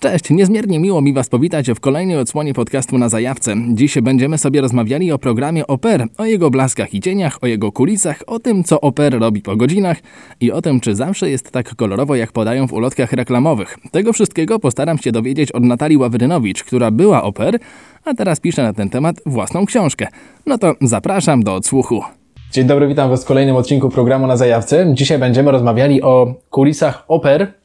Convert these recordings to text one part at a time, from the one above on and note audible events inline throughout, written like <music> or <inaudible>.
Cześć, niezmiernie miło mi Was powitać w kolejnej odsłonie podcastu na zajawce. Dziś będziemy sobie rozmawiali o programie Oper, o jego blaskach i cieniach, o jego kulisach, o tym, co Oper robi po godzinach i o tym, czy zawsze jest tak kolorowo, jak podają w ulotkach reklamowych. Tego wszystkiego postaram się dowiedzieć od Natalii Ławrynowicz, która była Oper, a teraz pisze na ten temat własną książkę. No to zapraszam do odsłuchu. Dzień dobry, witam Was w kolejnym odcinku programu na zajawce. Dzisiaj będziemy rozmawiali o kulisach Oper,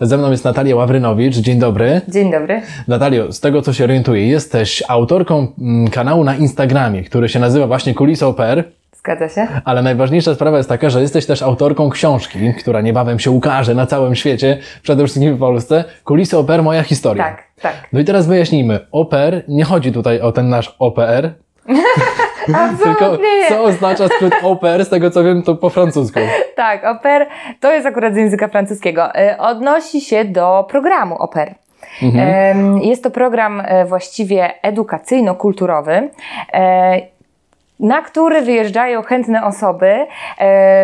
ze mną jest Natalia Ławrynowicz. Dzień dobry. Dzień dobry. Natalio, z tego co się orientuję, jesteś autorką mm, kanału na Instagramie, który się nazywa właśnie Kulisy Oper. Zgadza się. Ale najważniejsza sprawa jest taka, że jesteś też autorką książki, która niebawem się ukaże na całym świecie, przede wszystkim w Polsce. Kulisy Oper, moja historia. Tak, tak. No i teraz wyjaśnijmy. Oper, nie chodzi tutaj o ten nasz OPR, <laughs> tylko co oznacza skrót oper, z tego co wiem, to po francusku. Tak, oper to jest akurat z języka francuskiego. E, Odnosi się do programu oper. Em, Jest to program e, właściwie edukacyjno-kulturowy. e, Na który wyjeżdżają chętne osoby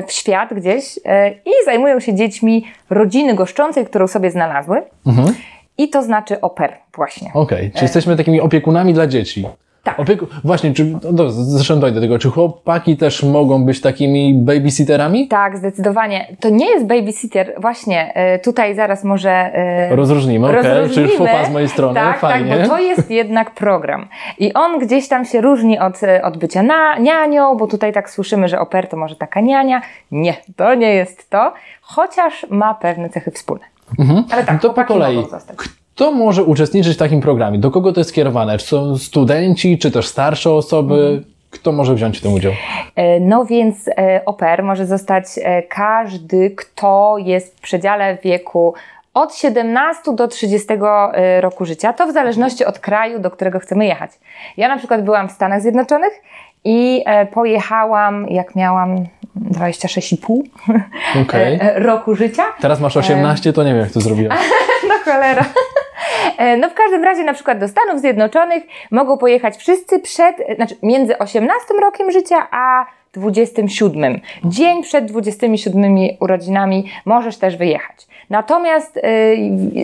w świat gdzieś i zajmują się dziećmi rodziny goszczącej, którą sobie znalazły. I to znaczy oper, właśnie. Okej, czy jesteśmy takimi opiekunami dla dzieci? Tak. Opieku... Właśnie, czy, no, do- zresztą dojdę do tego, czy chłopaki też mogą być takimi babysitterami? Tak, zdecydowanie. To nie jest babysitter, właśnie e, tutaj zaraz może e, Rozróżnimy, okej, rozróżnimy. czyli fupa z mojej strony, tak, fajnie. Tak, bo to jest jednak program. I on gdzieś tam się różni od, e, od bycia na, nianią, bo tutaj tak słyszymy, że oper to może taka niania. Nie, to nie jest to, chociaż ma pewne cechy wspólne. Ale tak, to po kolei. mogą zostać. Kto może uczestniczyć w takim programie? Do kogo to jest skierowane? Czy są studenci, czy też starsze osoby? Mhm. Kto może wziąć w tym udział? E, No więc e, oper może zostać e, każdy, kto jest w przedziale wieku od 17 do 30 e, roku życia. To w zależności od kraju, do którego chcemy jechać. Ja na przykład byłam w Stanach Zjednoczonych i pojechałam, jak miałam 26,5 <laughs> Okej. e, roku życia. Teraz masz 18, to nie wiem, jak to zrobiłaś. <laughs> No cholera. E, No w każdym razie na przykład do Stanów Zjednoczonych mogą pojechać wszyscy przed, znaczy między 18 rokiem życia a 27. Dzień przed 27 urodzinami możesz też wyjechać. Natomiast e,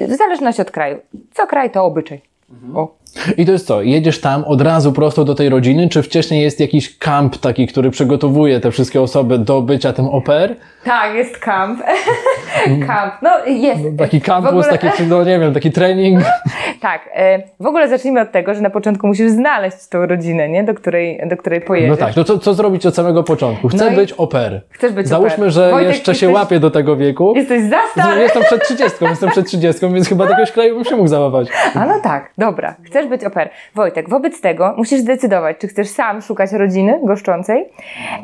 w zależności od kraju. Co kraj to obyczaj. O. I to jest co? Jedziesz tam od razu prosto do tej rodziny, czy wcześniej jest jakiś kamp taki, który przygotowuje te wszystkie osoby do bycia tym oper? Tak, jest kamp. <laughs> kamp. No jest. Taki W kampus, ogóle- taki, no nie wiem, taki trening. <laughs> Tak, e, w ogóle zacznijmy od tego, że na początku musisz znaleźć tą rodzinę, nie? Do, której, do której pojedziesz. No tak, to co, co zrobić od samego początku? Chcę No być oper. Chcesz być Załóżmy, oper. że Wojtek, jeszcze się jesteś- łapię do tego wieku. Jesteś za stary. Jestem przed 30, jestem przed 30, więc chyba do jakiegoś kraju bym się mógł załapać. A no tak, dobra. Chcesz być oper. Wojtek, wobec tego musisz zdecydować, czy chcesz sam szukać rodziny goszczącej.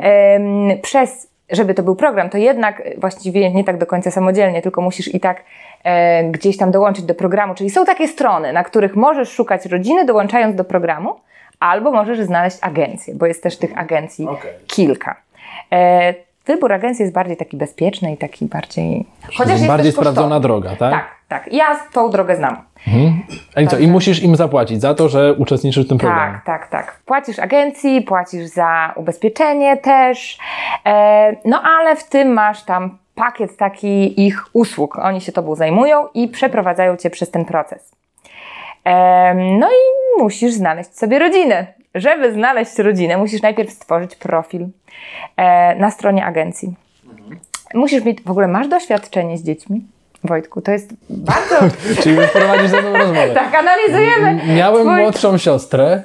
Em, przez, żeby to był program, to jednak właściwie nie tak do końca samodzielnie, tylko musisz i tak e, gdzieś tam dołączyć do programu. Czyli są takie strony, na których możesz szukać rodziny, dołączając do programu, albo możesz znaleźć agencję, bo jest też tych agencji Okej. kilka. E, wybór agencji jest bardziej taki bezpieczny i taki bardziej. Chociaż jest Bardziej sprawdzona droga, tak? Tak, tak. Ja tą drogę znam. A i co? I musisz im zapłacić za to, że uczestniczysz w tym programie. Tak, tak, tak. Płacisz agencji, płacisz za ubezpieczenie też, e, no ale w tym masz tam pakiet taki ich usług. Oni się tobą zajmują i przeprowadzają cię przez ten proces. E, no i musisz znaleźć sobie rodzinę. Żeby znaleźć rodzinę, musisz najpierw stworzyć profil e, na stronie agencji. Musisz mieć, w ogóle masz doświadczenie z dziećmi? Wojtku, to jest bardzo... <laughs> Czyli wyprowadzisz ze mną rozmowę. tak, analizujemy. Miałem twój- młodszą siostrę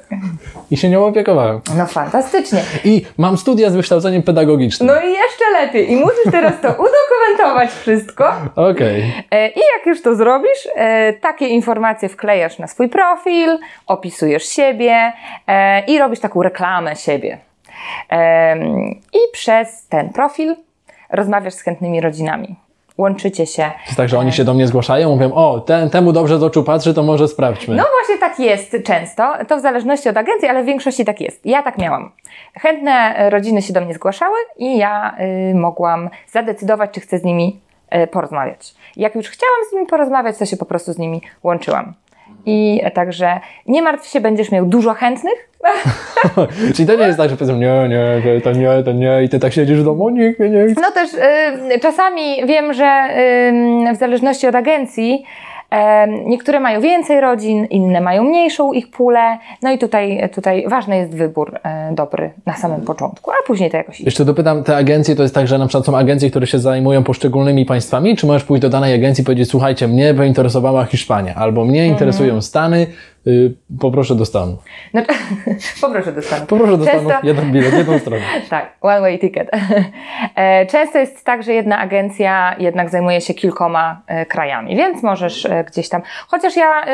i się nią opiekowałem. No fantastycznie. I mam studia z wykształceniem pedagogicznym. No i jeszcze lepiej. I musisz teraz to udokumentować wszystko. Okej. E, I jak już to zrobisz, e, takie informacje wklejasz na swój profil, opisujesz siebie e, i robisz taką reklamę siebie. I przez ten profil rozmawiasz z chętnymi rodzinami. Łączycie się. To jest tak, że oni się do mnie zgłaszają, mówią, o, ten, temu dobrze z oczu patrzy, to może sprawdźmy. No właśnie tak jest często, to w zależności od agencji, ale w większości tak jest. Ja tak miałam. Chętne e, rodziny się do mnie zgłaszały i ja y, mogłam zadecydować, czy chcę z nimi y, porozmawiać. Jak już chciałam z nimi porozmawiać, to się po prostu z nimi łączyłam. I także nie martw się, będziesz miał dużo chętnych. <laughs> Czyli to nie jest tak, że powiedzą, nie, nie, to nie, to nie i ty tak siedzisz w domu, nikt mnie nie chce. No też y, czasami wiem, że y, w zależności od agencji niektóre mają więcej rodzin, inne mają mniejszą ich pulę. No i tutaj, tutaj ważny jest wybór e, dobry na samym początku, a później to jakoś. Jeszcze dopytam, te agencje to jest tak, że na przykład są agencje, które się zajmują poszczególnymi państwami, czy możesz pójść do danej agencji i powiedzieć, słuchajcie, mnie by interesowała Hiszpania, albo mnie interesują Stany, poproszę do Stanu. No, <laughs> poproszę do Stanów. Poproszę do Często- Stanów, jeden bilet, jedną stronę. <laughs> Tak, one way ticket. <laughs> E, Często jest tak, że jedna agencja jednak zajmuje się kilkoma e, krajami, więc możesz e, gdzieś tam. Chociaż ja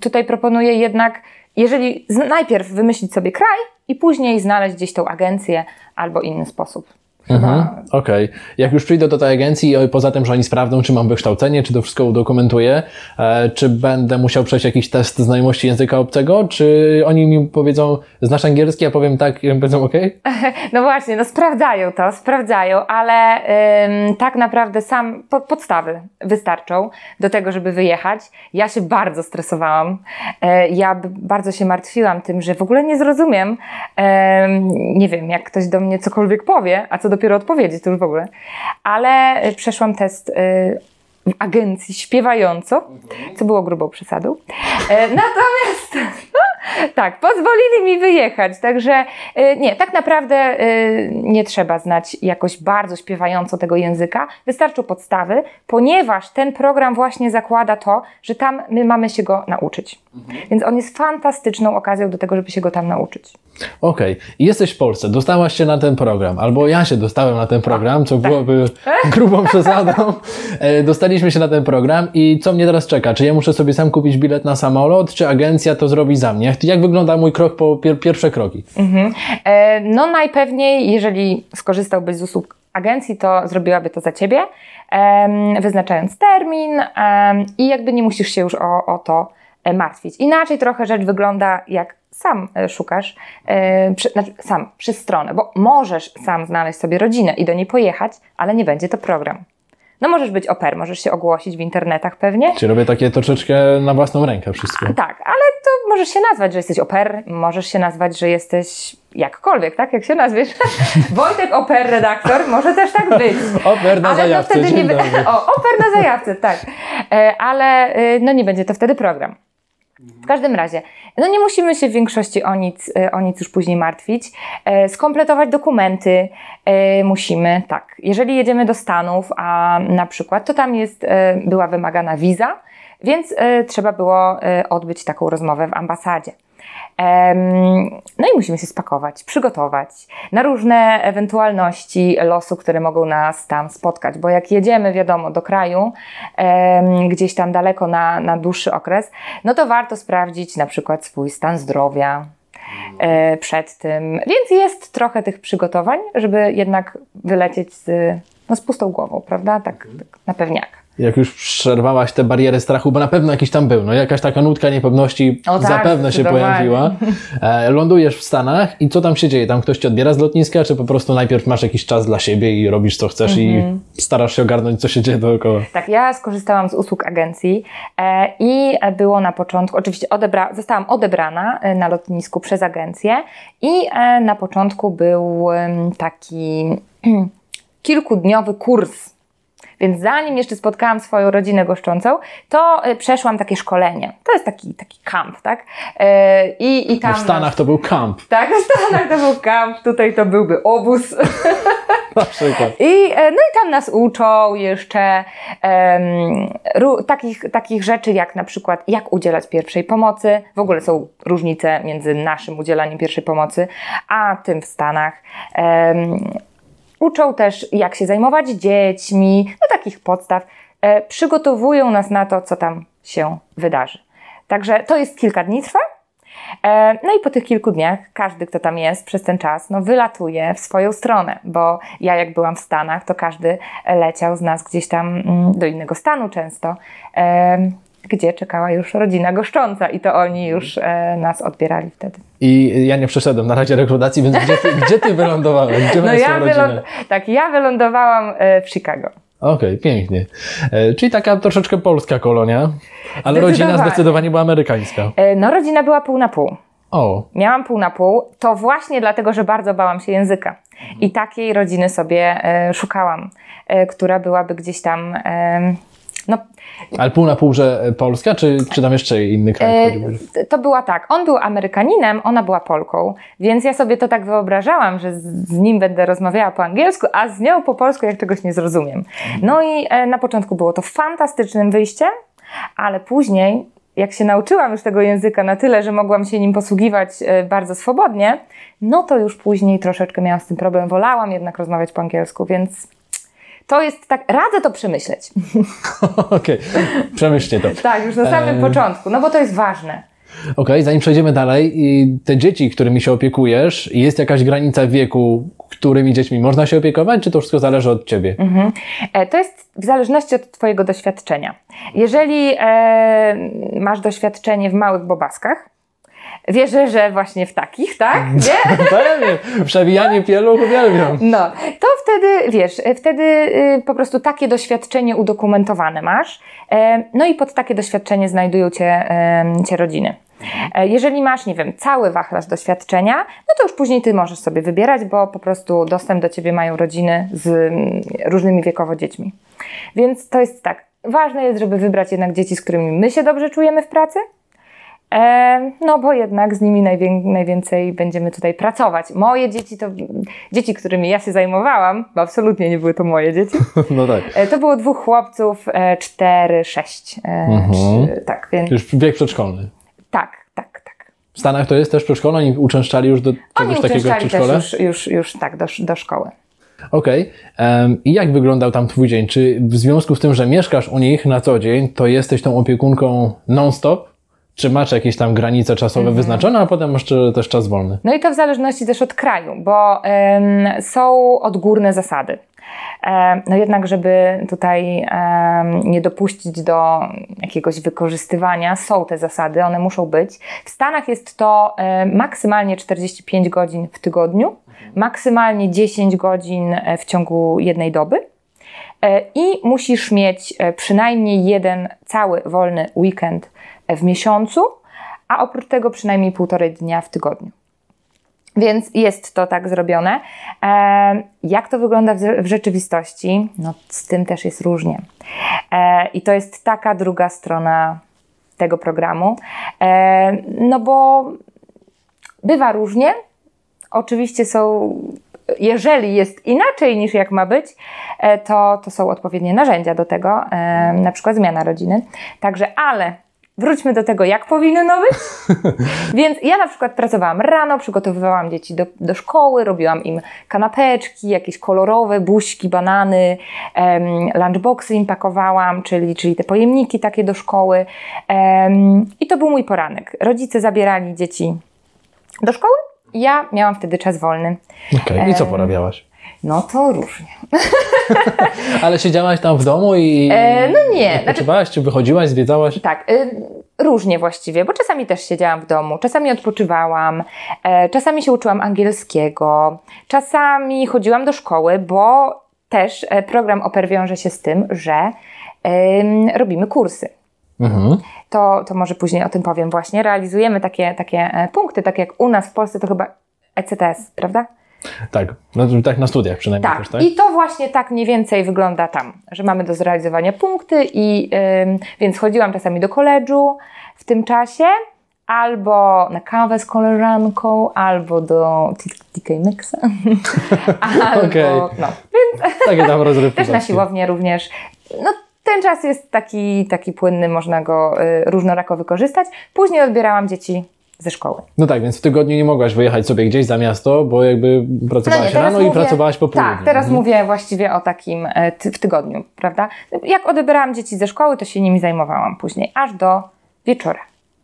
tutaj proponuję jednak, jeżeli najpierw wymyślić sobie kraj i później znaleźć gdzieś tą agencję albo inny sposób. Mhm, Okej. Jak już przyjdę do tej agencji, poza tym, że oni sprawdzą, czy mam wykształcenie, czy to wszystko udokumentuję, e, czy będę musiał przejść jakiś test znajomości języka obcego, czy oni mi powiedzą, znasz angielski, a powiem tak i powiedzą ok? <laughs> No właśnie, no sprawdzają to, sprawdzają, ale ym, tak naprawdę sam po, podstawy wystarczą do tego, żeby wyjechać. Ja się bardzo stresowałam. E, ja bardzo się martwiłam tym, że w ogóle nie zrozumiem. em, nie wiem, jak ktoś do mnie cokolwiek powie, a co dopiero odpowiedzieć, to już w ogóle. Ale e, przeszłam test e, w agencji śpiewająco, co było grubą przesadą. E, natomiast <laughs> tak, pozwolili mi wyjechać, także y, nie, tak naprawdę y, nie trzeba znać jakoś bardzo śpiewająco tego języka, wystarczą podstawy, ponieważ ten program właśnie zakłada to, że tam my mamy się go nauczyć. Więc on jest fantastyczną okazją do tego, żeby się go tam nauczyć. Okej. I Jesteś w Polsce, dostałaś się na ten program, albo ja się dostałem na ten program, co byłoby grubą <laughs> przesadą. E, Dostaliśmy się na ten program i co mnie teraz czeka? Czy ja muszę sobie sam kupić bilet na samolot, czy agencja to zrobi za mnie? Jak wygląda mój krok po pier pierwsze kroki? E, No najpewniej, jeżeli skorzystałbyś z usług agencji, to zrobiłaby to za Ciebie, em, wyznaczając termin em, i jakby nie musisz się już o, o to e, martwić. Inaczej trochę rzecz wygląda, jak sam e, szukasz, e, przy, znaczy sam, przez stronę, bo możesz sam znaleźć sobie rodzinę i do niej pojechać, ale nie będzie to program. No możesz być oper, możesz się ogłosić w internetach pewnie, Czy robię takie troszeczkę na własną rękę wszystko? tak, ale to możesz się nazwać, że jesteś oper, możesz się nazwać, że jesteś jakkolwiek, tak? Jak się nazwiesz? <laughs> Wojtek oper redaktor, może też tak być. Oper na Ale to zajawce, wtedy nie dobry. <laughs> O, oper na zajawce, tak. E, Ale e, no nie będzie to wtedy program. W każdym razie, no nie musimy się w większości o nic, e, o nic już później martwić. E, Skompletować dokumenty e, musimy, tak. Jeżeli jedziemy do Stanów, a na przykład, to tam jest, była wymagana wiza, więc trzeba było odbyć taką rozmowę w ambasadzie. No i musimy się spakować, przygotować na różne ewentualności losu, które mogą nas tam spotkać, bo jak jedziemy, wiadomo, do kraju, gdzieś tam daleko na, na dłuższy okres, no to warto sprawdzić na przykład swój stan zdrowia e, przed tym, więc jest trochę tych przygotowań, żeby jednak wylecieć z, no, z pustą głową, prawda? Tak, tak na pewniaka. Jak już przerwałaś te bariery strachu, bo na pewno jakiś tam był, no jakaś taka nutka niepewności O tak, zapewne się pojawiła. E, lądujesz w Stanach i co tam się dzieje? Tam ktoś cię odbiera z lotniska, czy po prostu najpierw masz jakiś czas dla siebie i robisz co chcesz Mhm. i starasz się ogarnąć, co się dzieje dookoła? Tak, ja skorzystałam z usług agencji e, i było na początku, oczywiście odebra, zostałam odebrana e, na lotnisku przez agencję i na początku był taki <clears throat> kilkudniowy kurs. Więc zanim jeszcze spotkałam swoją rodzinę goszczącą, to e, przeszłam takie szkolenie. To jest taki, taki kamp, tak? E, I, i tam No w Stanach to był camp Tak, w Stanach to był kamp, tutaj to byłby obóz. <laughs> na przykład. I, e, no i tam nas uczą jeszcze ró- takich, takich rzeczy, jak na przykład jak udzielać pierwszej pomocy. W ogóle są różnice między naszym udzielaniem pierwszej pomocy, a tym w Stanach. Em, uczą też, jak się zajmować dziećmi, no takich podstaw. E, przygotowują nas na to, co tam się wydarzy. Także to jest kilka dni trwa. E, No i po tych kilku dniach każdy, kto tam jest przez ten czas, no wylatuje w swoją stronę, bo ja jak byłam w Stanach, to każdy leciał z nas gdzieś tam mm, do innego stanu często, em, gdzie czekała już rodzina goszcząca i to oni już e, nas odbierali wtedy. I ja nie przeszedłem na razie rekrutacji, więc gdzie ty, <laughs> gdzie ty wylądowałeś? Gdzie No ja, wyląd- tak, ja wylądowałam e, w Chicago. Okej, pięknie. E, czyli taka troszeczkę polska kolonia, ale rodzina Zdecydowanie. była amerykańska. E, No rodzina była pół na pół. O, Miałam pół na pół, to właśnie dlatego, że bardzo bałam się języka. I takiej rodziny sobie e, szukałam, e, która byłaby gdzieś tam, no, Ale pół na pół, że Polska, czy, czy tam jeszcze inny kraj E, wchodził? to była tak, on był Amerykaninem, ona była Polką, więc ja sobie to tak wyobrażałam, że z, z nim będę rozmawiała po angielsku, a z nią po polsku jak czegoś nie zrozumiem. No i e, na początku było to fantastycznym wyjściem, ale później, jak się nauczyłam już tego języka na tyle, że mogłam się nim posługiwać e, bardzo swobodnie, no to już później troszeczkę miałam z tym problem. Wolałam jednak rozmawiać po angielsku, więc to jest tak, radzę to przemyśleć. <laughs> Okej, przemyślcie to. tak, już na samym E, początku, no bo to jest ważne. Okej, zanim przejdziemy dalej, i te dzieci, którymi się opiekujesz, jest jakaś granica wieku, którymi dziećmi można się opiekować, czy to wszystko zależy od ciebie? Mhm. E, To jest w zależności od Twojego doświadczenia. Jeżeli e, masz doświadczenie w małych bobaskach, wierzę, że właśnie w takich, tak? Nie? <laughs> Pewnie, przewijanie pieluch uwielbiam. No, to wtedy, wiesz, e, wtedy y, po prostu takie doświadczenie udokumentowane masz. E, No i pod takie doświadczenie znajdują cię, cię rodziny. E, Jeżeli masz, nie wiem, cały wachlarz doświadczenia, no to już później ty możesz sobie wybierać, bo po prostu dostęp do ciebie mają rodziny z mm, różnymi wiekowo dziećmi. Więc to jest tak. Ważne jest, żeby wybrać jednak dzieci, z którymi my się dobrze czujemy w pracy. E, no bo jednak z nimi najwię- najwięcej będziemy tutaj pracować. Moje dzieci to dzieci, którymi ja się zajmowałam, bo absolutnie nie były to moje dzieci. <laughs> No tak. E, to było dwóch chłopców, e, cztery, sześć. Mhm. tak, więc Już wiek przedszkolny. tak, tak, tak. W Stanach to jest też przedszkole? Oni uczęszczali już do Oni czegoś takiego jak przedszkole? też już, już, już tak do, do szkoły. Okej. Em, I jak wyglądał tam twój dzień? Czy w związku z tym, że mieszkasz u nich na co dzień, to jesteś tą opiekunką non-stop? Czy masz jakieś tam granice czasowe Mhm. wyznaczone, a potem masz czy- też czas wolny? No i to w zależności też od kraju, bo em, są odgórne zasady. Em, no jednak, żeby tutaj nie dopuścić do jakiegoś wykorzystywania, są te zasady, one muszą być. W Stanach jest to em, maksymalnie 45 godzin w tygodniu, maksymalnie 10 godzin e, w ciągu jednej doby. E, I musisz mieć e, przynajmniej jeden cały wolny weekend e, w miesiącu, a oprócz tego przynajmniej półtorej dnia w tygodniu. Więc jest to tak zrobione. E, jak to wygląda w, rzeczywistości? No, z tym też jest różnie. E, I to jest taka druga strona tego programu. E, no bo bywa różnie. Oczywiście są, jeżeli jest inaczej niż jak ma być, e, to, to są odpowiednie narzędzia do tego, e, na przykład zmiana rodziny. Także, ale wróćmy do tego, jak powinno być. <laughs> Więc ja na przykład pracowałam rano, przygotowywałam dzieci do, do szkoły, robiłam im kanapeczki, jakieś kolorowe buźki, banany, em, lunchboxy im pakowałam, czyli, czyli te pojemniki takie do szkoły. Em, I to był mój poranek. Rodzice zabierali dzieci do szkoły, ja miałam wtedy czas wolny. Okej. I co porabiałaś? No to różnie. <laughs> Ale siedziałaś tam w domu i. E, no nie, znaczy- Odpoczywałaś, czy wychodziłaś, zwiedzałaś? Tak, y, różnie właściwie, bo czasami też siedziałam w domu, czasami odpoczywałam, e, czasami się uczyłam angielskiego, czasami chodziłam do szkoły, bo też e, program OPER wiąże się z tym, że robimy kursy. Mhm. To, to może później o tym powiem właśnie. Realizujemy takie, takie e, punkty, tak jak u nas w Polsce to chyba ECTS, prawda? Tak. No, tak na studiach przynajmniej Tak, też, tak? i to właśnie tak mniej więcej wygląda tam, że mamy do zrealizowania punkty i ym, więc chodziłam czasami do koledżu w tym czasie, albo na kawę z koleżanką, albo do TK Mixa, <laughs> albo, no, więc Takie tam rozrywki. <laughs> też na siłownię również. No, ten czas jest taki, taki płynny, można go y, różnorako wykorzystać. Później odbierałam dzieci ze szkoły. No tak, więc w tygodniu nie mogłaś wyjechać sobie gdzieś za miasto, bo jakby pracowałaś teraz rano i pracowałaś po południu. Tak, teraz Mhm. mówię właściwie o takim e, ty, w tygodniu, prawda? Jak odebrałam dzieci ze szkoły, to się nimi zajmowałam później, aż do wieczora.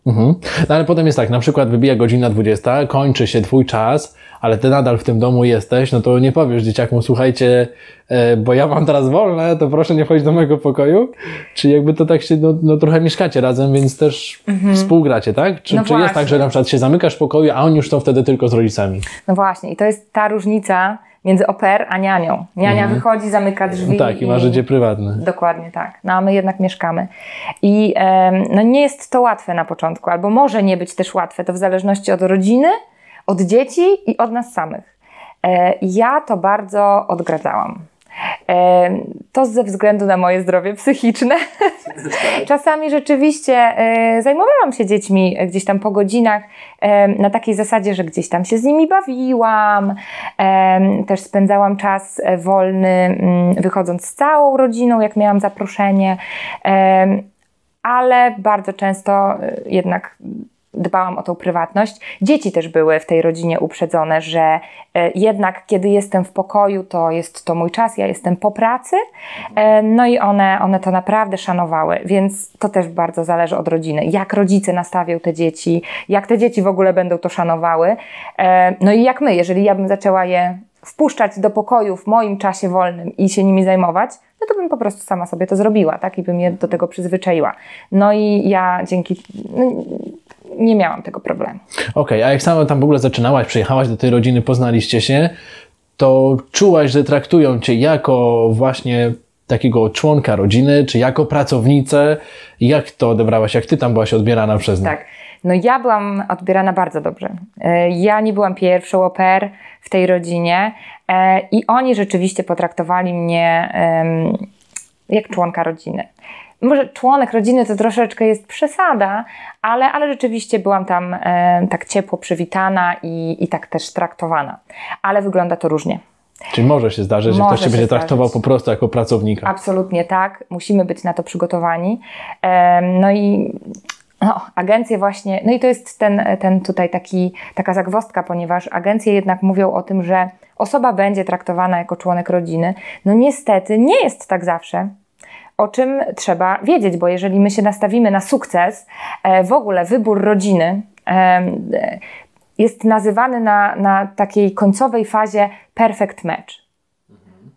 Mhm. No ale potem jest tak, na przykład wybija godzina 20, kończy się twój czas, ale ty nadal w tym domu jesteś, no to nie powiesz dzieciakom, słuchajcie, e, bo ja mam teraz wolne, to proszę nie wchodzić do mojego pokoju. Czy jakby to tak się, no, no trochę mieszkacie razem, więc też współgracie, tak? Czy, No czy jest tak, że na przykład się zamykasz w pokoju, a oni już są wtedy tylko z rodzicami? No właśnie, i to jest ta różnica między oper a nianią. Niania wychodzi, zamyka drzwi. No tak, i ma życie prywatne. Dokładnie tak. No a my jednak mieszkamy. I no nie jest to łatwe na początku, albo może nie być też łatwe, to w zależności od rodziny, od dzieci i od nas samych. E, ja to bardzo odgradzałam. To ze względu na moje zdrowie psychiczne. Czasami rzeczywiście e, zajmowałam się dziećmi gdzieś tam po godzinach na takiej zasadzie, że gdzieś tam się z nimi bawiłam, też spędzałam czas e, wolny mm, wychodząc z całą rodziną, jak miałam zaproszenie, ale bardzo często e, jednak dbałam o tą prywatność. Dzieci też były w tej rodzinie uprzedzone, że e, jednak kiedy jestem w pokoju, to jest to mój czas, ja jestem po pracy. E, no i one, one to naprawdę szanowały, więc to też bardzo zależy od rodziny. Jak rodzice nastawią te dzieci, jak te dzieci w ogóle będą to szanowały. E, no i jak my, jeżeli ja bym zaczęła je wpuszczać do pokoju w moim czasie wolnym i się nimi zajmować, no to bym po prostu sama sobie to zrobiła, tak? I bym je do tego przyzwyczaiła. No i ja dzięki... No, nie miałam tego problemu. Okej, a jak sama tam w ogóle zaczynałaś, przyjechałaś do tej rodziny, poznaliście się, to czułaś, że traktują cię jako właśnie takiego członka rodziny, czy jako pracownicę? Jak to odebrałaś? Jak ty tam byłaś odbierana przez nich? Tak. No ja byłam odbierana bardzo dobrze. E, Ja nie byłam pierwszą pair w tej rodzinie e, i oni rzeczywiście potraktowali mnie jak członka rodziny. Może członek rodziny to troszeczkę jest przesada, ale, ale rzeczywiście byłam tam e, tak ciepło przywitana i, i tak też traktowana. Ale wygląda to różnie. Czyli może się zdarzyć, że Może ktoś się będzie zdarzyć. traktował po prostu jako pracownika. Absolutnie tak, musimy być na to przygotowani. Em, No i no, agencje właśnie, no i to jest ten, ten tutaj taki, taka zagwostka, ponieważ agencje jednak mówią o tym, że osoba będzie traktowana jako członek rodziny. No niestety nie jest tak zawsze. O czym trzeba wiedzieć, bo jeżeli my się nastawimy na sukces, e, w ogóle wybór rodziny em, e, jest nazywany na, na takiej końcowej fazie perfect match.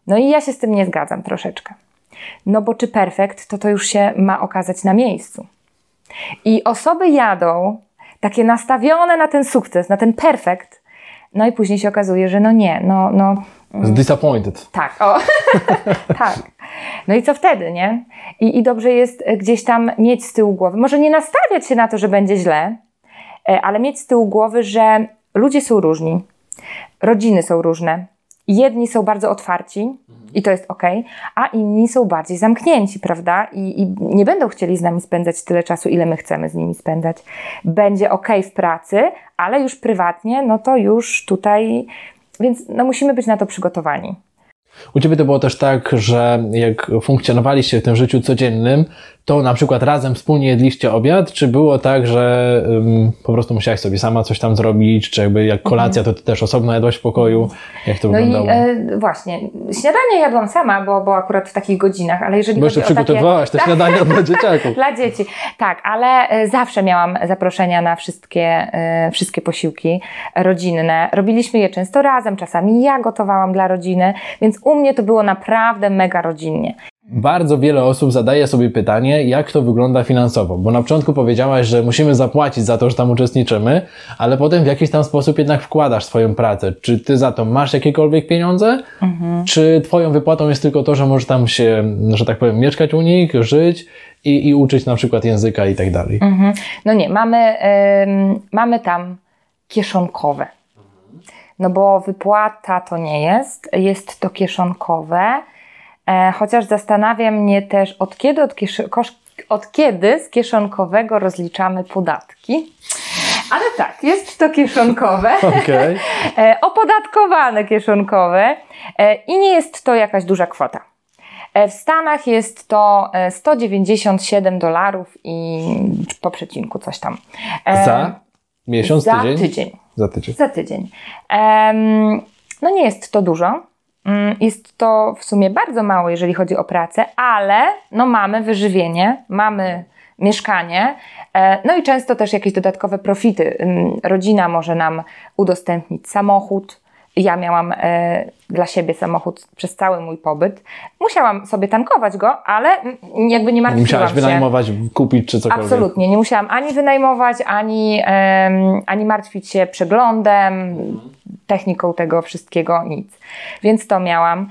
No i ja się z tym nie zgadzam troszeczkę. No bo czy perfekt, to to już się ma okazać na miejscu. I osoby jadą takie nastawione na ten sukces, na ten perfekt, no i później się okazuje, że no nie, no, no Disappointed. tak, o, <laughs> tak. No i co wtedy, nie? I, I dobrze jest e, gdzieś tam mieć z tyłu głowy, może nie nastawiać się na to, że będzie źle, e, ale mieć z tyłu głowy, że ludzie są różni, rodziny są różne. Jedni są bardzo otwarci i to jest ok, a inni są bardziej zamknięci, prawda? I, I nie będą chcieli z nami spędzać tyle czasu, ile my chcemy z nimi spędzać. Będzie ok w pracy, ale już prywatnie, no to już tutaj, więc no musimy być na to przygotowani. U Ciebie to było też tak, że jak funkcjonowaliście w tym życiu codziennym, to na przykład razem wspólnie jedliście obiad, czy było tak, że ym, po prostu musiałaś sobie sama coś tam zrobić, czy jakby jak kolacja, to Ty też osobno jadłaś w pokoju? Jak to No i wyglądało? e, właśnie, śniadanie jadłam sama, bo, bo akurat w takich godzinach, ale jeżeli Bo jeszcze o takie... przygotowywałaś te <laughs> śniadania dla dzieciaków. Dla dzieci, tak, ale e, zawsze miałam zaproszenia na wszystkie, e, wszystkie posiłki rodzinne. Robiliśmy je często razem, czasami ja gotowałam dla rodziny, więc u mnie to było naprawdę mega rodzinnie. Bardzo wiele osób zadaje sobie pytanie, jak to wygląda finansowo, bo na początku powiedziałaś, że musimy zapłacić za to, że tam uczestniczymy, ale potem w jakiś tam sposób jednak wkładasz swoją pracę. Czy ty za to masz jakiekolwiek pieniądze, czy twoją wypłatą jest tylko to, że możesz tam się, że tak powiem, mieszkać u nich, żyć i, i uczyć na przykład języka i tak dalej. Mhm. No nie, mamy, em, mamy tam kieszonkowe. No bo wypłata to nie jest, jest to kieszonkowe. E, chociaż zastanawia mnie też, od kiedy, od, kiesz- od kiedy z kieszonkowego rozliczamy podatki. Ale tak, jest to kieszonkowe. <laughs> Okej. E, opodatkowane kieszonkowe e, i nie jest to jakaś duża kwota. W Stanach jest to e, 197 dolarów i po przecinku coś tam. Za miesiąc, za tydzień? tydzień. Za tydzień. Za tydzień. Em, no nie jest to dużo. Mm, Jest to w sumie bardzo mało, jeżeli chodzi o pracę, ale no mamy wyżywienie, mamy mieszkanie, e, no i często też jakieś dodatkowe profity. Ym, Rodzina może nam udostępnić samochód. Ja miałam e, dla siebie samochód przez cały mój pobyt. Musiałam sobie tankować go, ale jakby nie Nie martwiłam musiałaś się. wynajmować, kupić czy cokolwiek. Absolutnie, nie musiałam ani wynajmować, ani, ani martwić się przeglądem, techniką tego wszystkiego, nic. Więc to miałam.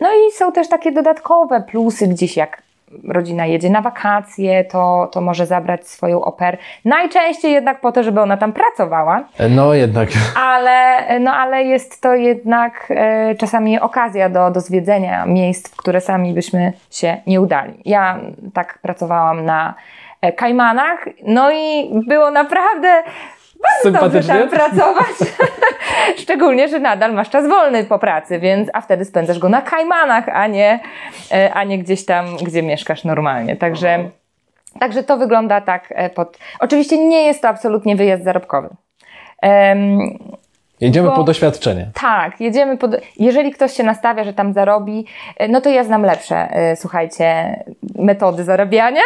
No i są też takie dodatkowe plusy gdzieś jak rodzina jedzie na wakacje, to, to może zabrać swoją oper. Najczęściej jednak po to, żeby ona tam pracowała, No jednak. ale, no, ale jest to jednak e, czasami okazja do, do zwiedzenia miejsc, w które sami byśmy się nie udali. Ja tak pracowałam na e, Kajmanach, no i było naprawdę bardzo dobrze tam pracować. <laughs> Szczególnie, że nadal masz czas wolny po pracy, więc a wtedy spędzasz go na Kajmanach, a nie, e, a nie gdzieś tam, gdzie mieszkasz normalnie. Także, także to wygląda tak e, pod. Oczywiście nie jest to absolutnie wyjazd zarobkowy. Jedziemy Bo- po doświadczenie. tak, jedziemy pod. Jeżeli ktoś się nastawia, że tam zarobi, e, no to ja znam lepsze, e, słuchajcie, metody zarabiania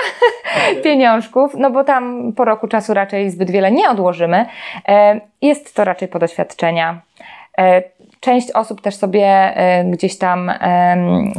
<laughs> pieniążków, no bo tam po roku czasu raczej zbyt wiele nie odłożymy. E, Jest to raczej po doświadczenia. Część osób też sobie gdzieś tam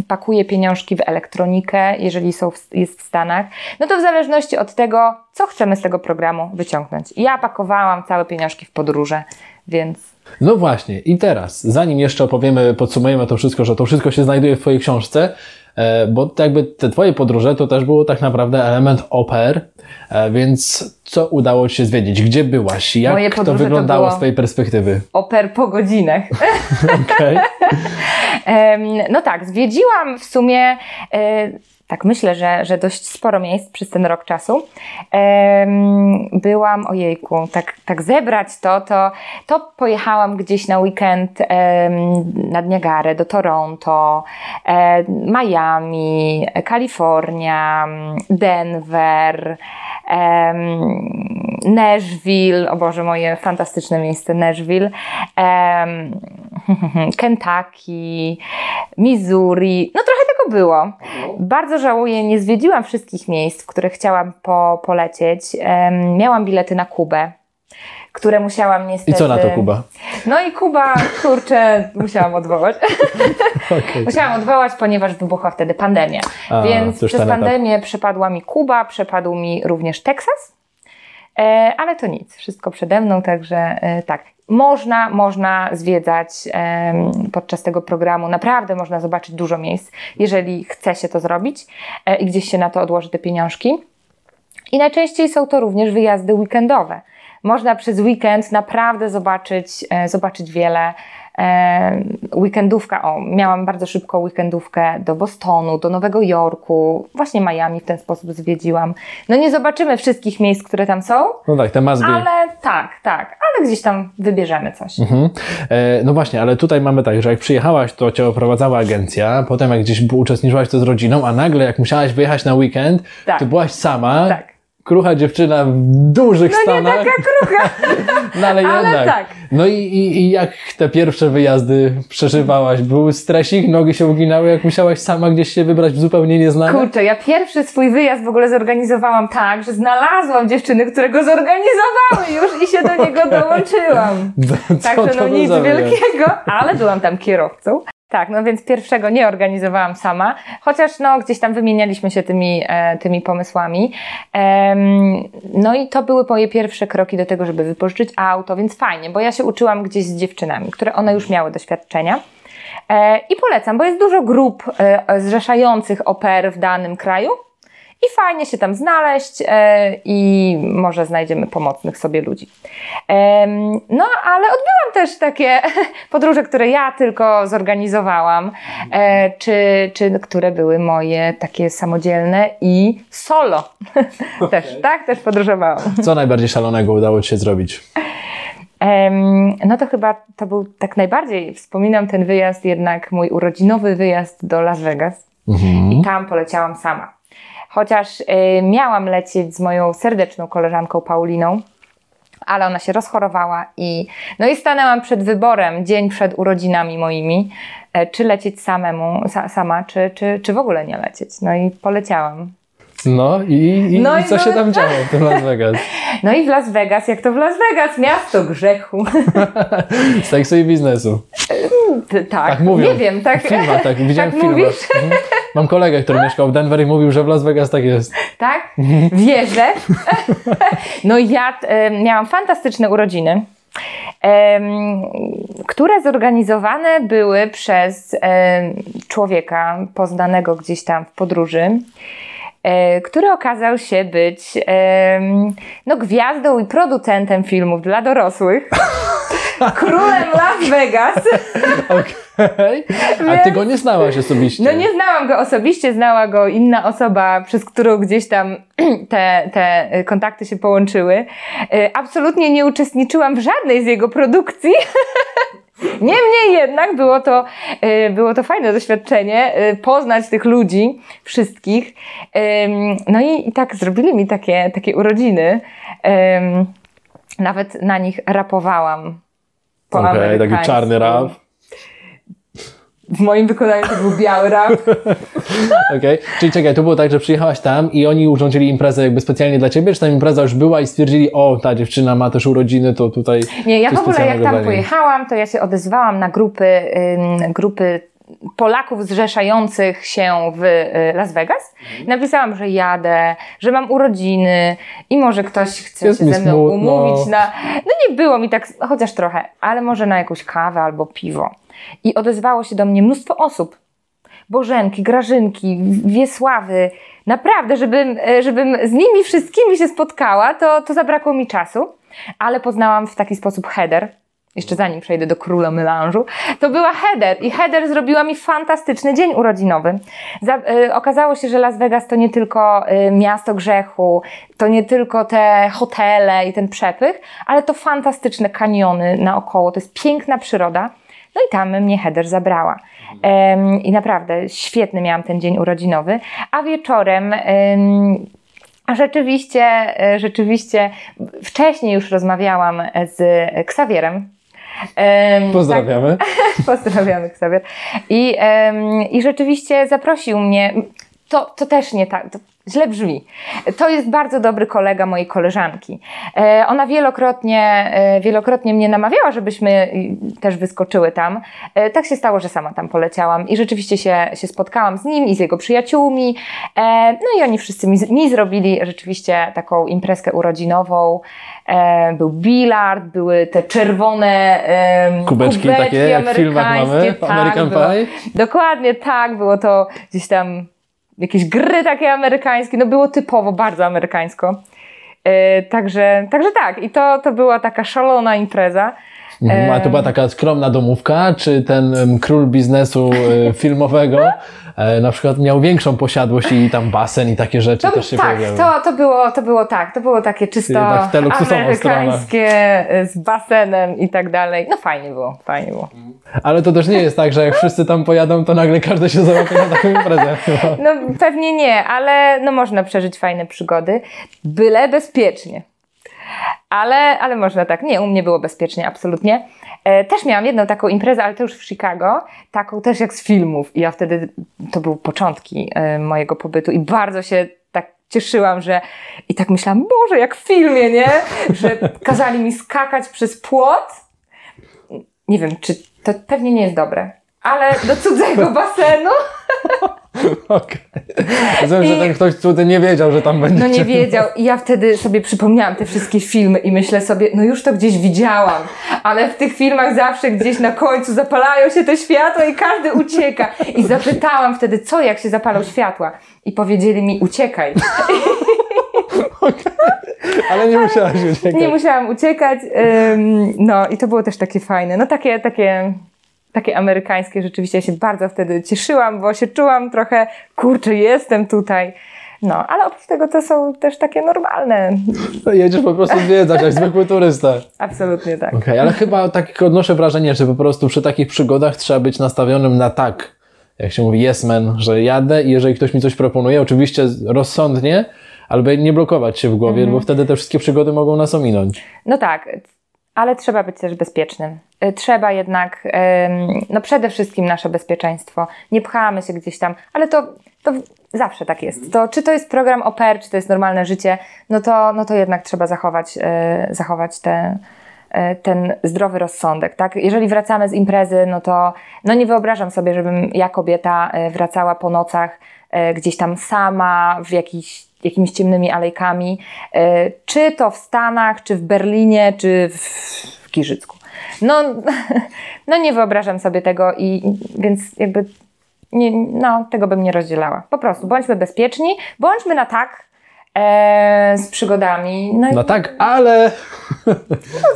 pakuje pieniążki w elektronikę, jeżeli są w, jest w Stanach. No to w zależności od tego, co chcemy z tego programu wyciągnąć. Ja pakowałam całe pieniążki w podróże, więc No właśnie, i teraz, zanim jeszcze opowiemy, podsumujemy to wszystko, że to wszystko się znajduje w Twojej książce, e, bo to jakby te Twoje podróże to też było tak naprawdę element oper, e, więc co udało Ci się zwiedzić? Gdzie byłaś? Jak to to wyglądało było- z Twojej perspektywy? oper po godzinach. <laughs> <laughs> No tak, zwiedziłam w sumie, e, tak myślę, że, że dość sporo miejsc przez ten rok czasu. Byłam, ojejku, tak, tak zebrać to, to, to pojechałam gdzieś na weekend nad Niagarę, do Toronto, Miami, Kalifornia, Denver, Nashville, o Boże, moje fantastyczne miejsce Nashville, <laughs> Kentucky, Missouri, no trochę było. Bardzo żałuję, nie zwiedziłam wszystkich miejsc, w które chciałam po, polecieć. Em, miałam bilety na Kubę, które musiałam niestety... I co na to, Kuba? No i Kuba, kurczę, musiałam odwołać. <laughs> Okej. Musiałam odwołać, ponieważ wybuchła wtedy pandemia. A, Więc przez ten etap. pandemię przepadła mi Kuba, przepadł mi również Teksas. E, ale to nic, wszystko przede mną, także e, tak. Można, można zwiedzać podczas tego programu. Naprawdę można zobaczyć dużo miejsc, jeżeli chce się to zrobić e, i gdzieś się na to odłoży te pieniążki. I najczęściej są to również wyjazdy weekendowe. Można przez weekend naprawdę zobaczyć, e, zobaczyć wiele. Weekendówka, o, miałam bardzo szybko weekendówkę do Bostonu, do Nowego Jorku, właśnie Miami w ten sposób zwiedziłam. No nie zobaczymy wszystkich miejsc, które tam są, No tak, te be. ale tak, tak, ale gdzieś tam wybierzemy coś. Mhm. E, No właśnie, ale tutaj mamy tak, że jak przyjechałaś, to cię oprowadzała agencja, potem jak gdzieś uczestniczyłaś to z rodziną, a nagle jak musiałaś wyjechać na weekend, Tak. to byłaś sama, Tak. Krucha dziewczyna w dużych No nie Stanach. taka krucha. <laughs> No ale, Ale jednak. tak. No i, i, i jak te pierwsze wyjazdy przeżywałaś? Był stresik, nogi się uginały, jak musiałaś sama gdzieś się wybrać w zupełnie nieznane? Kurczę, ja pierwszy swój wyjazd w ogóle zorganizowałam tak, że znalazłam dziewczyny, które go zorganizowały już i się do niego dołączyłam. <laughs> Także no nic wielkiego, ale byłam tam kierowcą. Tak, no więc pierwszego nie organizowałam sama, chociaż no gdzieś tam wymienialiśmy się tymi, e, tymi pomysłami. No i to były moje pierwsze kroki do tego, żeby wypożyczyć auto, więc fajnie, bo ja się uczyłam gdzieś z dziewczynami, które one już miały doświadczenia. E, I polecam, bo jest dużo grup e, zrzeszających oper w danym kraju i fajnie się tam znaleźć e, i może znajdziemy pomocnych sobie ludzi. No, ale odbyłam też takie <laughs> podróże, które ja tylko zorganizowałam, e, czy, czy które były moje takie samodzielne i solo. <laughs> też, tak, też podróżowałam. Co najbardziej szalonego udało Ci się zrobić? No to chyba to był tak najbardziej, wspominam ten wyjazd, jednak mój urodzinowy wyjazd do Las Vegas. I tam poleciałam sama. Chociaż y, miałam lecieć z moją serdeczną koleżanką Pauliną, ale ona się rozchorowała i no i stanęłam przed wyborem dzień przed urodzinami moimi, e, czy lecieć samemu, sa, sama, czy, czy, czy w ogóle nie lecieć. No i poleciałam. No i, i, No i co no- się tam działo w Las Vegas? <laughs> No i w Las Vegas, jak to w Las Vegas, miasto grzechu. Seksu i biznesu. <laughs> Tak, Tak mówią. nie wiem, tak. W filmach, tak, widziałem tak w filmach. mówisz? Mam kolegę, który mieszkał w Denver i mówił, że w Las Vegas tak jest. Tak? Wierzę. <laughs> No ja e, miałam fantastyczne urodziny, które zorganizowane były przez em, człowieka poznanego gdzieś tam w podróży. e, który okazał się być no, gwiazdą i producentem filmów dla dorosłych. <laughs> Królem Las Vegas. <laughs> Okej. A ty go nie znałaś osobiście? No nie znałam go osobiście, znała go inna osoba, przez którą gdzieś tam <clears throat> te, te kontakty się połączyły. E, Absolutnie nie uczestniczyłam w żadnej z jego produkcji. <laughs> Niemniej jednak było to, e, było to fajne doświadczenie, e, poznać tych ludzi, wszystkich. No i, i tak zrobili mi takie, takie urodziny. Nawet na nich rapowałam. Po Okej, taki amerykańsku. czarny rap. W moim wykonaniu to był biały rap. <laughs> Okej. Czyli czekaj, to było tak, że przyjechałaś tam i oni urządzili imprezę jakby specjalnie dla ciebie, czy ta impreza już była i stwierdzili, o, ta dziewczyna ma też urodziny, to tutaj Nie, ja w ogóle jak tam pojechałam, to ja się odezwałam na grupy, ym, grupy Polaków zrzeszających się w y, Las Vegas. Napisałam, że jadę, że mam urodziny i może ktoś chce Jest się ze mną smutno. umówić na... No nie było mi tak, chociaż trochę, ale może na jakąś kawę albo piwo. I odezwało się do mnie mnóstwo osób. Bożenki, Grażynki, Wiesławy. Naprawdę, żebym, e, żebym z nimi wszystkimi się spotkała, to, to zabrakło mi czasu. Ale poznałam w taki sposób Heather. Jeszcze zanim przejdę do króla melanżu, to była Heather i Heather zrobiła mi fantastyczny dzień urodzinowy. Za, y, okazało się, że Las Vegas to nie tylko y, miasto grzechu, to nie tylko te hotele i ten przepych, ale to fantastyczne kaniony naokoło, to jest piękna przyroda. No i tam mnie Heather zabrała. Em, I naprawdę świetny miałam ten dzień urodzinowy, a wieczorem em, a rzeczywiście, e, rzeczywiście wcześniej już rozmawiałam z Ksawierem. Em, Pozdrawiamy. Tak, <laughs> pozdrawiamy Ksawier. I, em, I rzeczywiście zaprosił mnie. To, to też nie tak. Źle brzmi. To jest bardzo dobry kolega mojej koleżanki. E, ona wielokrotnie, e, wielokrotnie mnie namawiała, żebyśmy i, też wyskoczyły tam. E, tak się stało, że sama tam poleciałam i rzeczywiście się, się spotkałam z nim i z jego przyjaciółmi. E, no i oni wszyscy mi, mi zrobili rzeczywiście taką imprezkę urodzinową. E, był bilard, były te czerwone em, Kubeczki takie, jak w filmach mamy, w American było, Pie. Dokładnie tak, było to gdzieś tam jakieś gry takie amerykańskie, no było typowo bardzo amerykańsko. E, także, także tak, i to, to była taka szalona impreza. Mhm, A to była taka skromna domówka, czy ten król biznesu e, <laughs> filmowego e, na przykład miał większą posiadłość i tam basen i takie rzeczy To, też się tak, pojawiały? to, to, było, to było tak, to było takie czysto stronę. amerykańskie e, z basenem i tak dalej. No fajnie było, fajnie było. Ale to też nie jest tak, że jak wszyscy tam pojadą, to nagle każdy się załapie na taką imprezę. No pewnie nie, ale no można przeżyć fajne przygody, byle bezpiecznie. Ale, ale można tak. Nie, u mnie było bezpiecznie, absolutnie. E, też miałam jedną taką imprezę, ale to już w Chicago, taką też jak z filmów. I ja wtedy, to były początki e, mojego pobytu i bardzo się tak cieszyłam, że i tak myślałam, Boże, jak w filmie, nie? Że kazali mi skakać przez płot. Nie wiem, czy to pewnie nie jest dobre, ale do cudzego basenu. <laughs> Okej. Że I- ten ktoś cudzy nie wiedział, że tam będzie. No nie wiedział. I ja wtedy sobie przypomniałam te wszystkie filmy i myślę sobie, no już to gdzieś widziałam, ale w tych filmach zawsze gdzieś na końcu zapalają się te światła i każdy ucieka. I zapytałam wtedy, co jak się zapalą światła? I powiedzieli mi, uciekaj. Ale nie musiałaś uciekać. Nie musiałam uciekać. No i to było też takie fajne. No takie, takie, takie amerykańskie rzeczywiście. Ja się bardzo wtedy cieszyłam, bo się czułam trochę, kurczę, jestem tutaj. No, ale oprócz tego to są też takie normalne. Jedziesz po prostu zwiedzać, jak zwykły turysta. Absolutnie tak. Okej, ale chyba tak odnoszę wrażenie, że po prostu przy takich przygodach trzeba być nastawionym na tak. Jak się mówi yes man, że jadę i jeżeli ktoś mi coś proponuje, oczywiście rozsądnie, albo nie blokować się w głowie, Mhm. bo wtedy te wszystkie przygody mogą nas ominąć. No tak, ale trzeba być też bezpiecznym. Y, Trzeba jednak, no przede wszystkim nasze bezpieczeństwo. Nie pchamy się gdzieś tam, ale to, to zawsze tak jest. To, czy to jest program OPER, czy to jest normalne życie, no to, no to jednak trzeba zachować, e, zachować te, e, ten zdrowy rozsądek, tak? Jeżeli wracamy z imprezy, no to no nie wyobrażam sobie, żebym ja kobieta wracała po nocach gdzieś tam sama w jakiś, jakimiś ciemnymi alejkami, e, czy to w Stanach, czy w Berlinie, czy w, Giżycku. No, <laughs> no nie wyobrażam sobie tego i- więc jakby nie, no, tego bym nie rozdzielała. Po prostu bądźmy bezpieczni, bądźmy na tak e, z przygodami. No, i No tak, ale <laughs> no,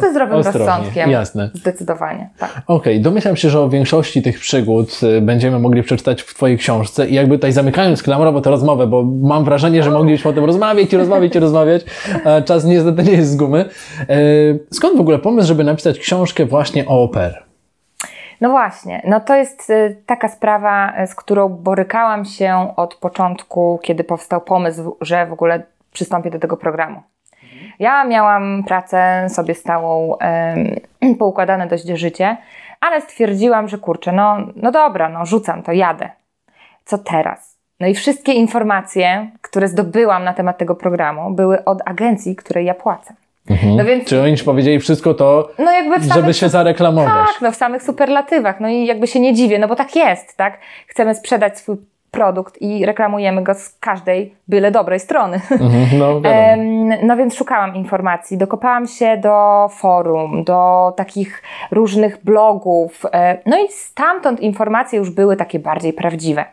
ze zdrowym ostrożnie. rozsądkiem. Jasne. Zdecydowanie, tak. Okej, domyślam się, że o większości tych przygód y, będziemy mogli przeczytać w Twojej książce i jakby tutaj zamykając klamrowo tę rozmowę, bo mam wrażenie, że mogliśmy o tym rozmawiać i rozmawiać i rozmawiać, a czas niestety nie jest z gumy. Y, Skąd w ogóle pomysł, żeby napisać książkę właśnie o oper? No właśnie, no to jest y, taka sprawa, y, z którą borykałam się od początku, kiedy powstał pomysł, że w ogóle przystąpię do tego programu. Ja miałam pracę sobie stałą, em, <clears throat> poukładane dość życie, ale stwierdziłam, że kurczę, no, no dobra, no rzucam to, jadę. Co teraz? No i wszystkie informacje, które zdobyłam na temat tego programu, były od agencji, której ja płacę. No więc, Czy oni ci powiedzieli wszystko to, no w żeby samych się zareklamować? tak, no w samych superlatywach. No i jakby się nie dziwię, no bo tak jest, tak? Chcemy sprzedać swój produkt i reklamujemy go z każdej byle dobrej strony. Mhm, no <laughs> No więc szukałam informacji, dokopałam się do forum, do takich różnych blogów, e, no i stamtąd informacje już były takie bardziej prawdziwe.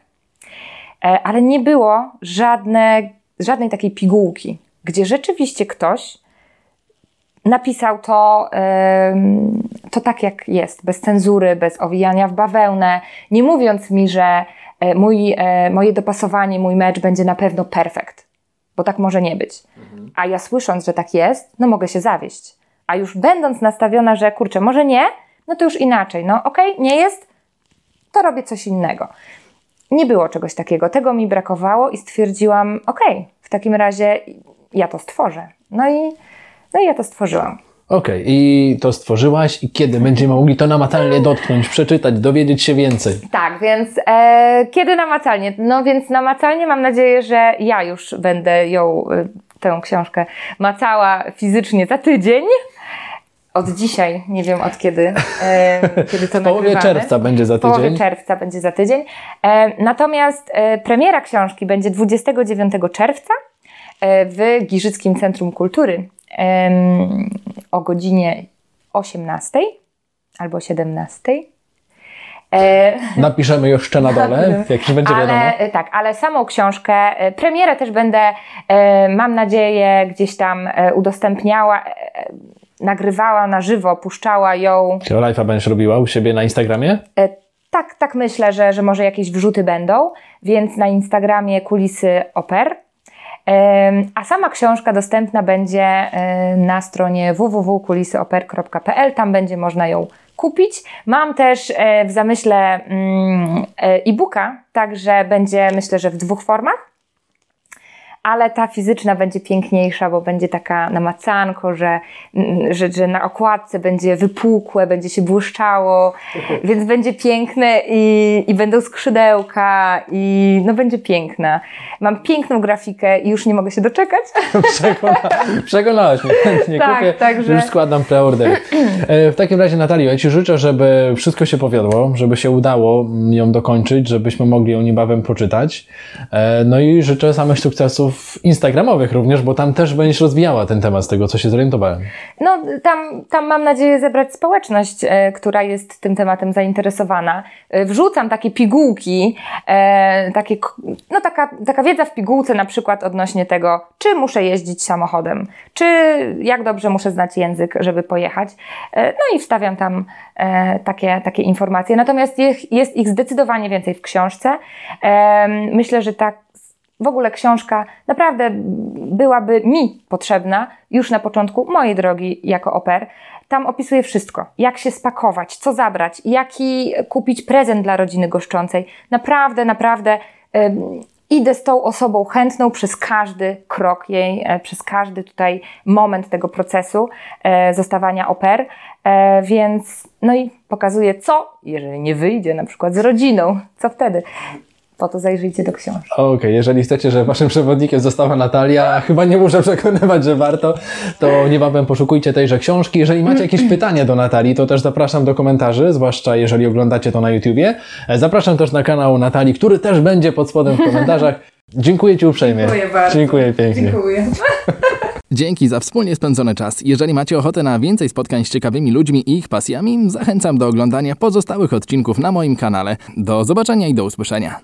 E, Ale nie było żadne, żadnej takiej pigułki, gdzie rzeczywiście ktoś napisał to, to tak jak jest, bez cenzury, bez owijania w bawełnę, nie mówiąc mi, że e, mój, e, moje dopasowanie, mój mecz będzie na pewno perfekt, bo tak może nie być. A ja słysząc, że tak jest, no mogę się zawieść. A już będąc nastawiona, że kurczę, może nie, no to już inaczej. No okej, nie jest, to robię coś innego. Nie było czegoś takiego, tego mi brakowało i stwierdziłam, okej, w takim razie ja to stworzę. No i, no i ja to stworzyłam. Okej, i to stworzyłaś i kiedy będziemy mogli to namacalnie dotknąć, przeczytać, dowiedzieć się więcej? Tak, więc e, kiedy namacalnie? No więc namacalnie mam nadzieję, że ja już będę ją, e, tę książkę macała fizycznie za tydzień. Od dzisiaj, nie wiem od kiedy, e, <laughs> kiedy to W połowie nagrywamy. czerwca będzie za W połowie tydzień. czerwca będzie za tydzień. E, natomiast e, premiera książki będzie 29 czerwca e, w Giżyckim Centrum Kultury o godzinie 18 albo 17. E, Napiszemy jeszcze na dole, <laughs> jak już będzie wiadomo. ale, e, tak, ale samą książkę, e, premierę też będę, mam nadzieję, gdzieś tam udostępniała, nagrywała na żywo, puszczała ją. Czy live'a będziesz robiła u siebie na Instagramie? Tak, tak myślę, że, że może jakieś wrzuty będą, więc na Instagramie kulisy oper. A sama książka dostępna będzie e, na stronie www.kulisyoper.pl, tam będzie można ją kupić. Mam też e, w zamyśle mm, e, e-booka, także będzie myślę, że w dwóch formach ale ta fizyczna będzie piękniejsza, bo będzie taka na macanko, że, mm, że, że na okładce będzie wypukłe, będzie się błyszczało, <laughs> więc będzie piękne i, i będą skrzydełka i no będzie piękna. Mam piękną grafikę i już nie mogę się doczekać. <laughs> Przekona, przekonałaś mnie, chętnie Tak, kupię, także- już składam preorder. <clears throat> E, W takim razie Natalio, ja Ci życzę, żeby wszystko się powiodło, żeby się udało ją dokończyć, żebyśmy mogli ją niebawem poczytać. E, No i życzę samych sukcesów instagramowych również, bo tam też będziesz rozwijała ten temat z tego, co się zorientowałem. No, tam, tam mam nadzieję zebrać społeczność, e, która jest tym tematem zainteresowana. E, wrzucam takie pigułki, e, takie, no taka, taka wiedza w pigułce na przykład odnośnie tego, czy muszę jeździć samochodem, czy jak dobrze muszę znać język, żeby pojechać. E, no i wstawiam tam e, takie, takie informacje. Natomiast jest, jest ich zdecydowanie więcej w książce. E, myślę, że tak w ogóle książka naprawdę byłaby mi potrzebna już na początku mojej drogi jako oper. Tam opisuję wszystko. Jak się spakować, co zabrać, jaki kupić prezent dla rodziny goszczącej. Naprawdę, naprawdę ym, idę z tą osobą chętną przez każdy krok jej, e, przez każdy tutaj moment tego procesu e, zostawania oper. E, więc no i pokazuję co, jeżeli nie wyjdzie na przykład z rodziną, co wtedy. Po to zajrzyjcie do książki. Okej, jeżeli chcecie, żeby waszym przewodnikiem została Natalia, a chyba nie muszę przekonywać, że warto, to niebawem poszukujcie tejże książki. Jeżeli macie jakieś <clears throat> pytania do Natalii, to też zapraszam do komentarzy, zwłaszcza jeżeli oglądacie to na YouTubie. Zapraszam też na kanał Natalii, który też będzie pod spodem w komentarzach. <laughs> Dziękuję Ci uprzejmie. Dziękuję bardzo. Dziękuję pięknie. Dziękuję. <laughs> Dzięki za wspólnie spędzony czas. Jeżeli macie ochotę na więcej spotkań z ciekawymi ludźmi i ich pasjami, zachęcam do oglądania pozostałych odcinków na moim kanale. Do zobaczenia i do usłyszenia.